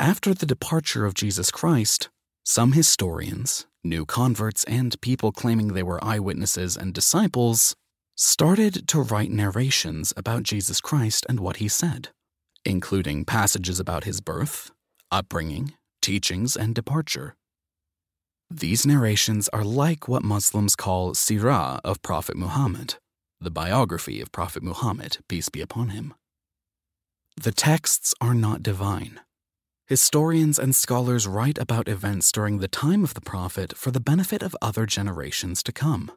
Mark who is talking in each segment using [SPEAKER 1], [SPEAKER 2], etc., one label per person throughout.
[SPEAKER 1] After the departure of Jesus Christ, some historians, new converts, and people claiming they were eyewitnesses and disciples started to write narrations about Jesus Christ and what he said, including passages about his birth, upbringing, teachings, and departure. These narrations are like what Muslims call Sirah of Prophet Muhammad, the biography of Prophet Muhammad, peace be upon him. The texts are not divine. Historians and scholars write about events during the time of the Prophet for the benefit of other generations to come.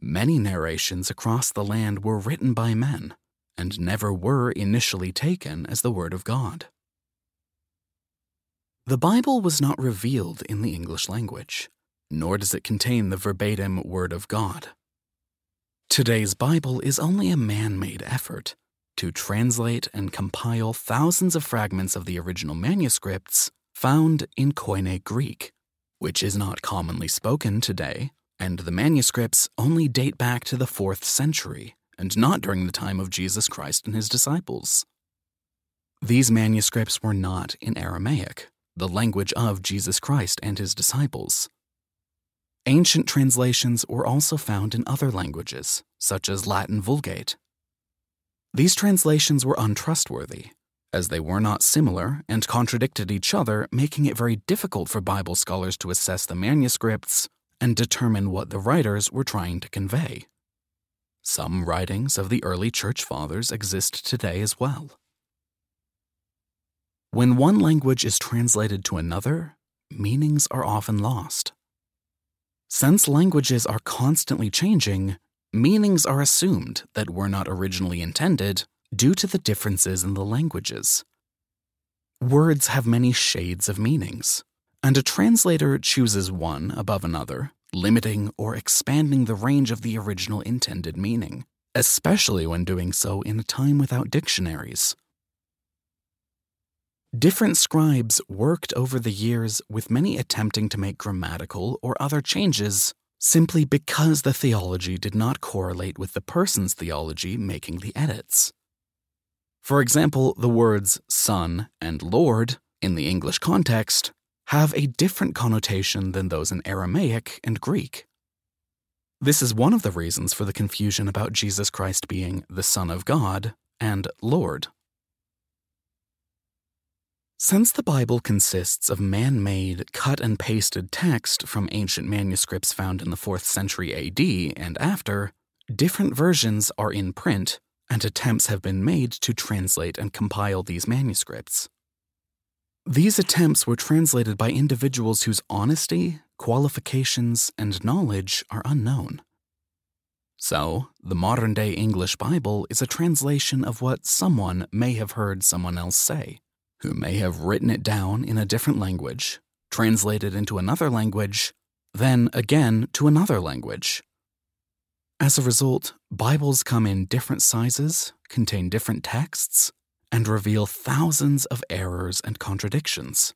[SPEAKER 1] Many narrations across the land were written by men and never were initially taken as the Word of God. The Bible was not revealed in the English language, nor does it contain the verbatim Word of God. Today's Bible is only a man made effort to translate and compile thousands of fragments of the original manuscripts found in Koine Greek, which is not commonly spoken today, and the manuscripts only date back to the 4th century and not during the time of Jesus Christ and his disciples. These manuscripts were not in Aramaic, the language of Jesus Christ and his disciples. Ancient translations were also found in other languages, such as Latin Vulgate. These translations were untrustworthy, as they were not similar and contradicted each other, making it very difficult for Bible scholars to assess the manuscripts and determine what the writers were trying to convey. Some writings of the early church fathers exist today as well. When one language is translated to another, meanings are often lost. Since languages are constantly changing, meanings are assumed that were not originally intended due to the differences in the languages. Words have many shades of meanings, and a translator chooses one above another, limiting or expanding the range of the original intended meaning, especially when doing so in a time without dictionaries Different scribes worked over the years, with many attempting to make grammatical or other changes simply because the theology did not correlate with the person's theology making the edits. For example, the words son and lord in the English context have a different connotation than those in Aramaic and Greek. This is one of the reasons for the confusion about Jesus Christ being the Son of God and Lord. Since the Bible consists of man made, cut and pasted text from ancient manuscripts found in the 4th century AD and after, different versions are in print, and attempts have been made to translate and compile these manuscripts. These attempts were translated by individuals whose honesty, qualifications, and knowledge are unknown. So, the modern day English Bible is a translation of what someone may have heard someone else say who may have written it down in a different language, translated into another language, then again to another language. As a result, Bibles come in different sizes, contain different texts, and reveal thousands of errors and contradictions.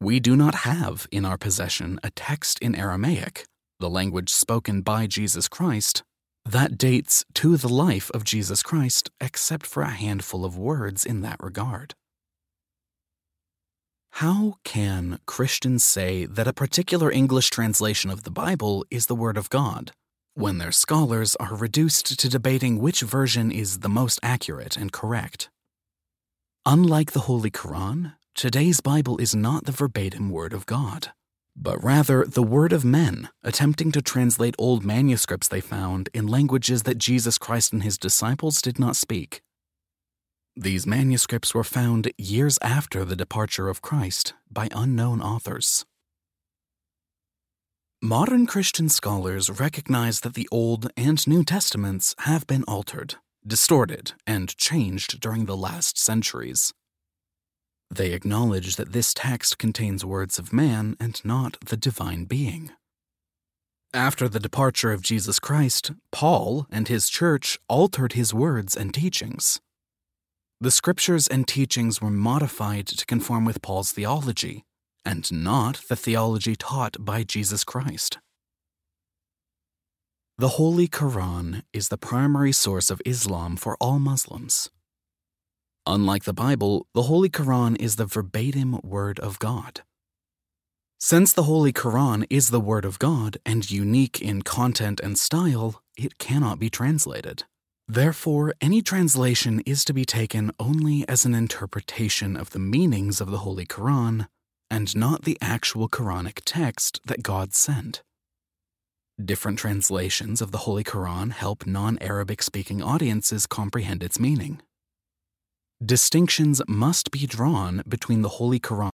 [SPEAKER 1] We do not have in our possession a text in Aramaic, the language spoken by Jesus Christ, that dates to the life of Jesus Christ, except for a handful of words in that regard. How can Christians say that a particular English translation of the Bible is the Word of God when their scholars are reduced to debating which version is the most accurate and correct? Unlike the Holy Quran, today's Bible is not the verbatim Word of God, but rather the word of men attempting to translate old manuscripts they found in languages that Jesus Christ and his disciples did not speak. These manuscripts were found years after the departure of Christ by unknown authors. Modern Christian scholars recognize that the Old and New Testaments have been altered, distorted, and changed during the last centuries. They acknowledge that this text contains words of man and not the divine being. After the departure of Jesus Christ, Paul and his church altered his words and teachings. The scriptures and teachings were modified to conform with Paul's theology, and not the theology taught by Jesus Christ. The Holy Quran is the primary source of Islam for all Muslims. Unlike the Bible, the Holy Quran is the verbatim Word of God. Since the Holy Quran is the Word of God and unique in content and style, it cannot be translated. Therefore, any translation is to be taken only as an interpretation of the meanings of the Holy Quran and not the actual Quranic text that God sent. Different translations of the Holy Quran help non Arabic speaking audiences comprehend its meaning. Distinctions must be drawn between the Holy Quran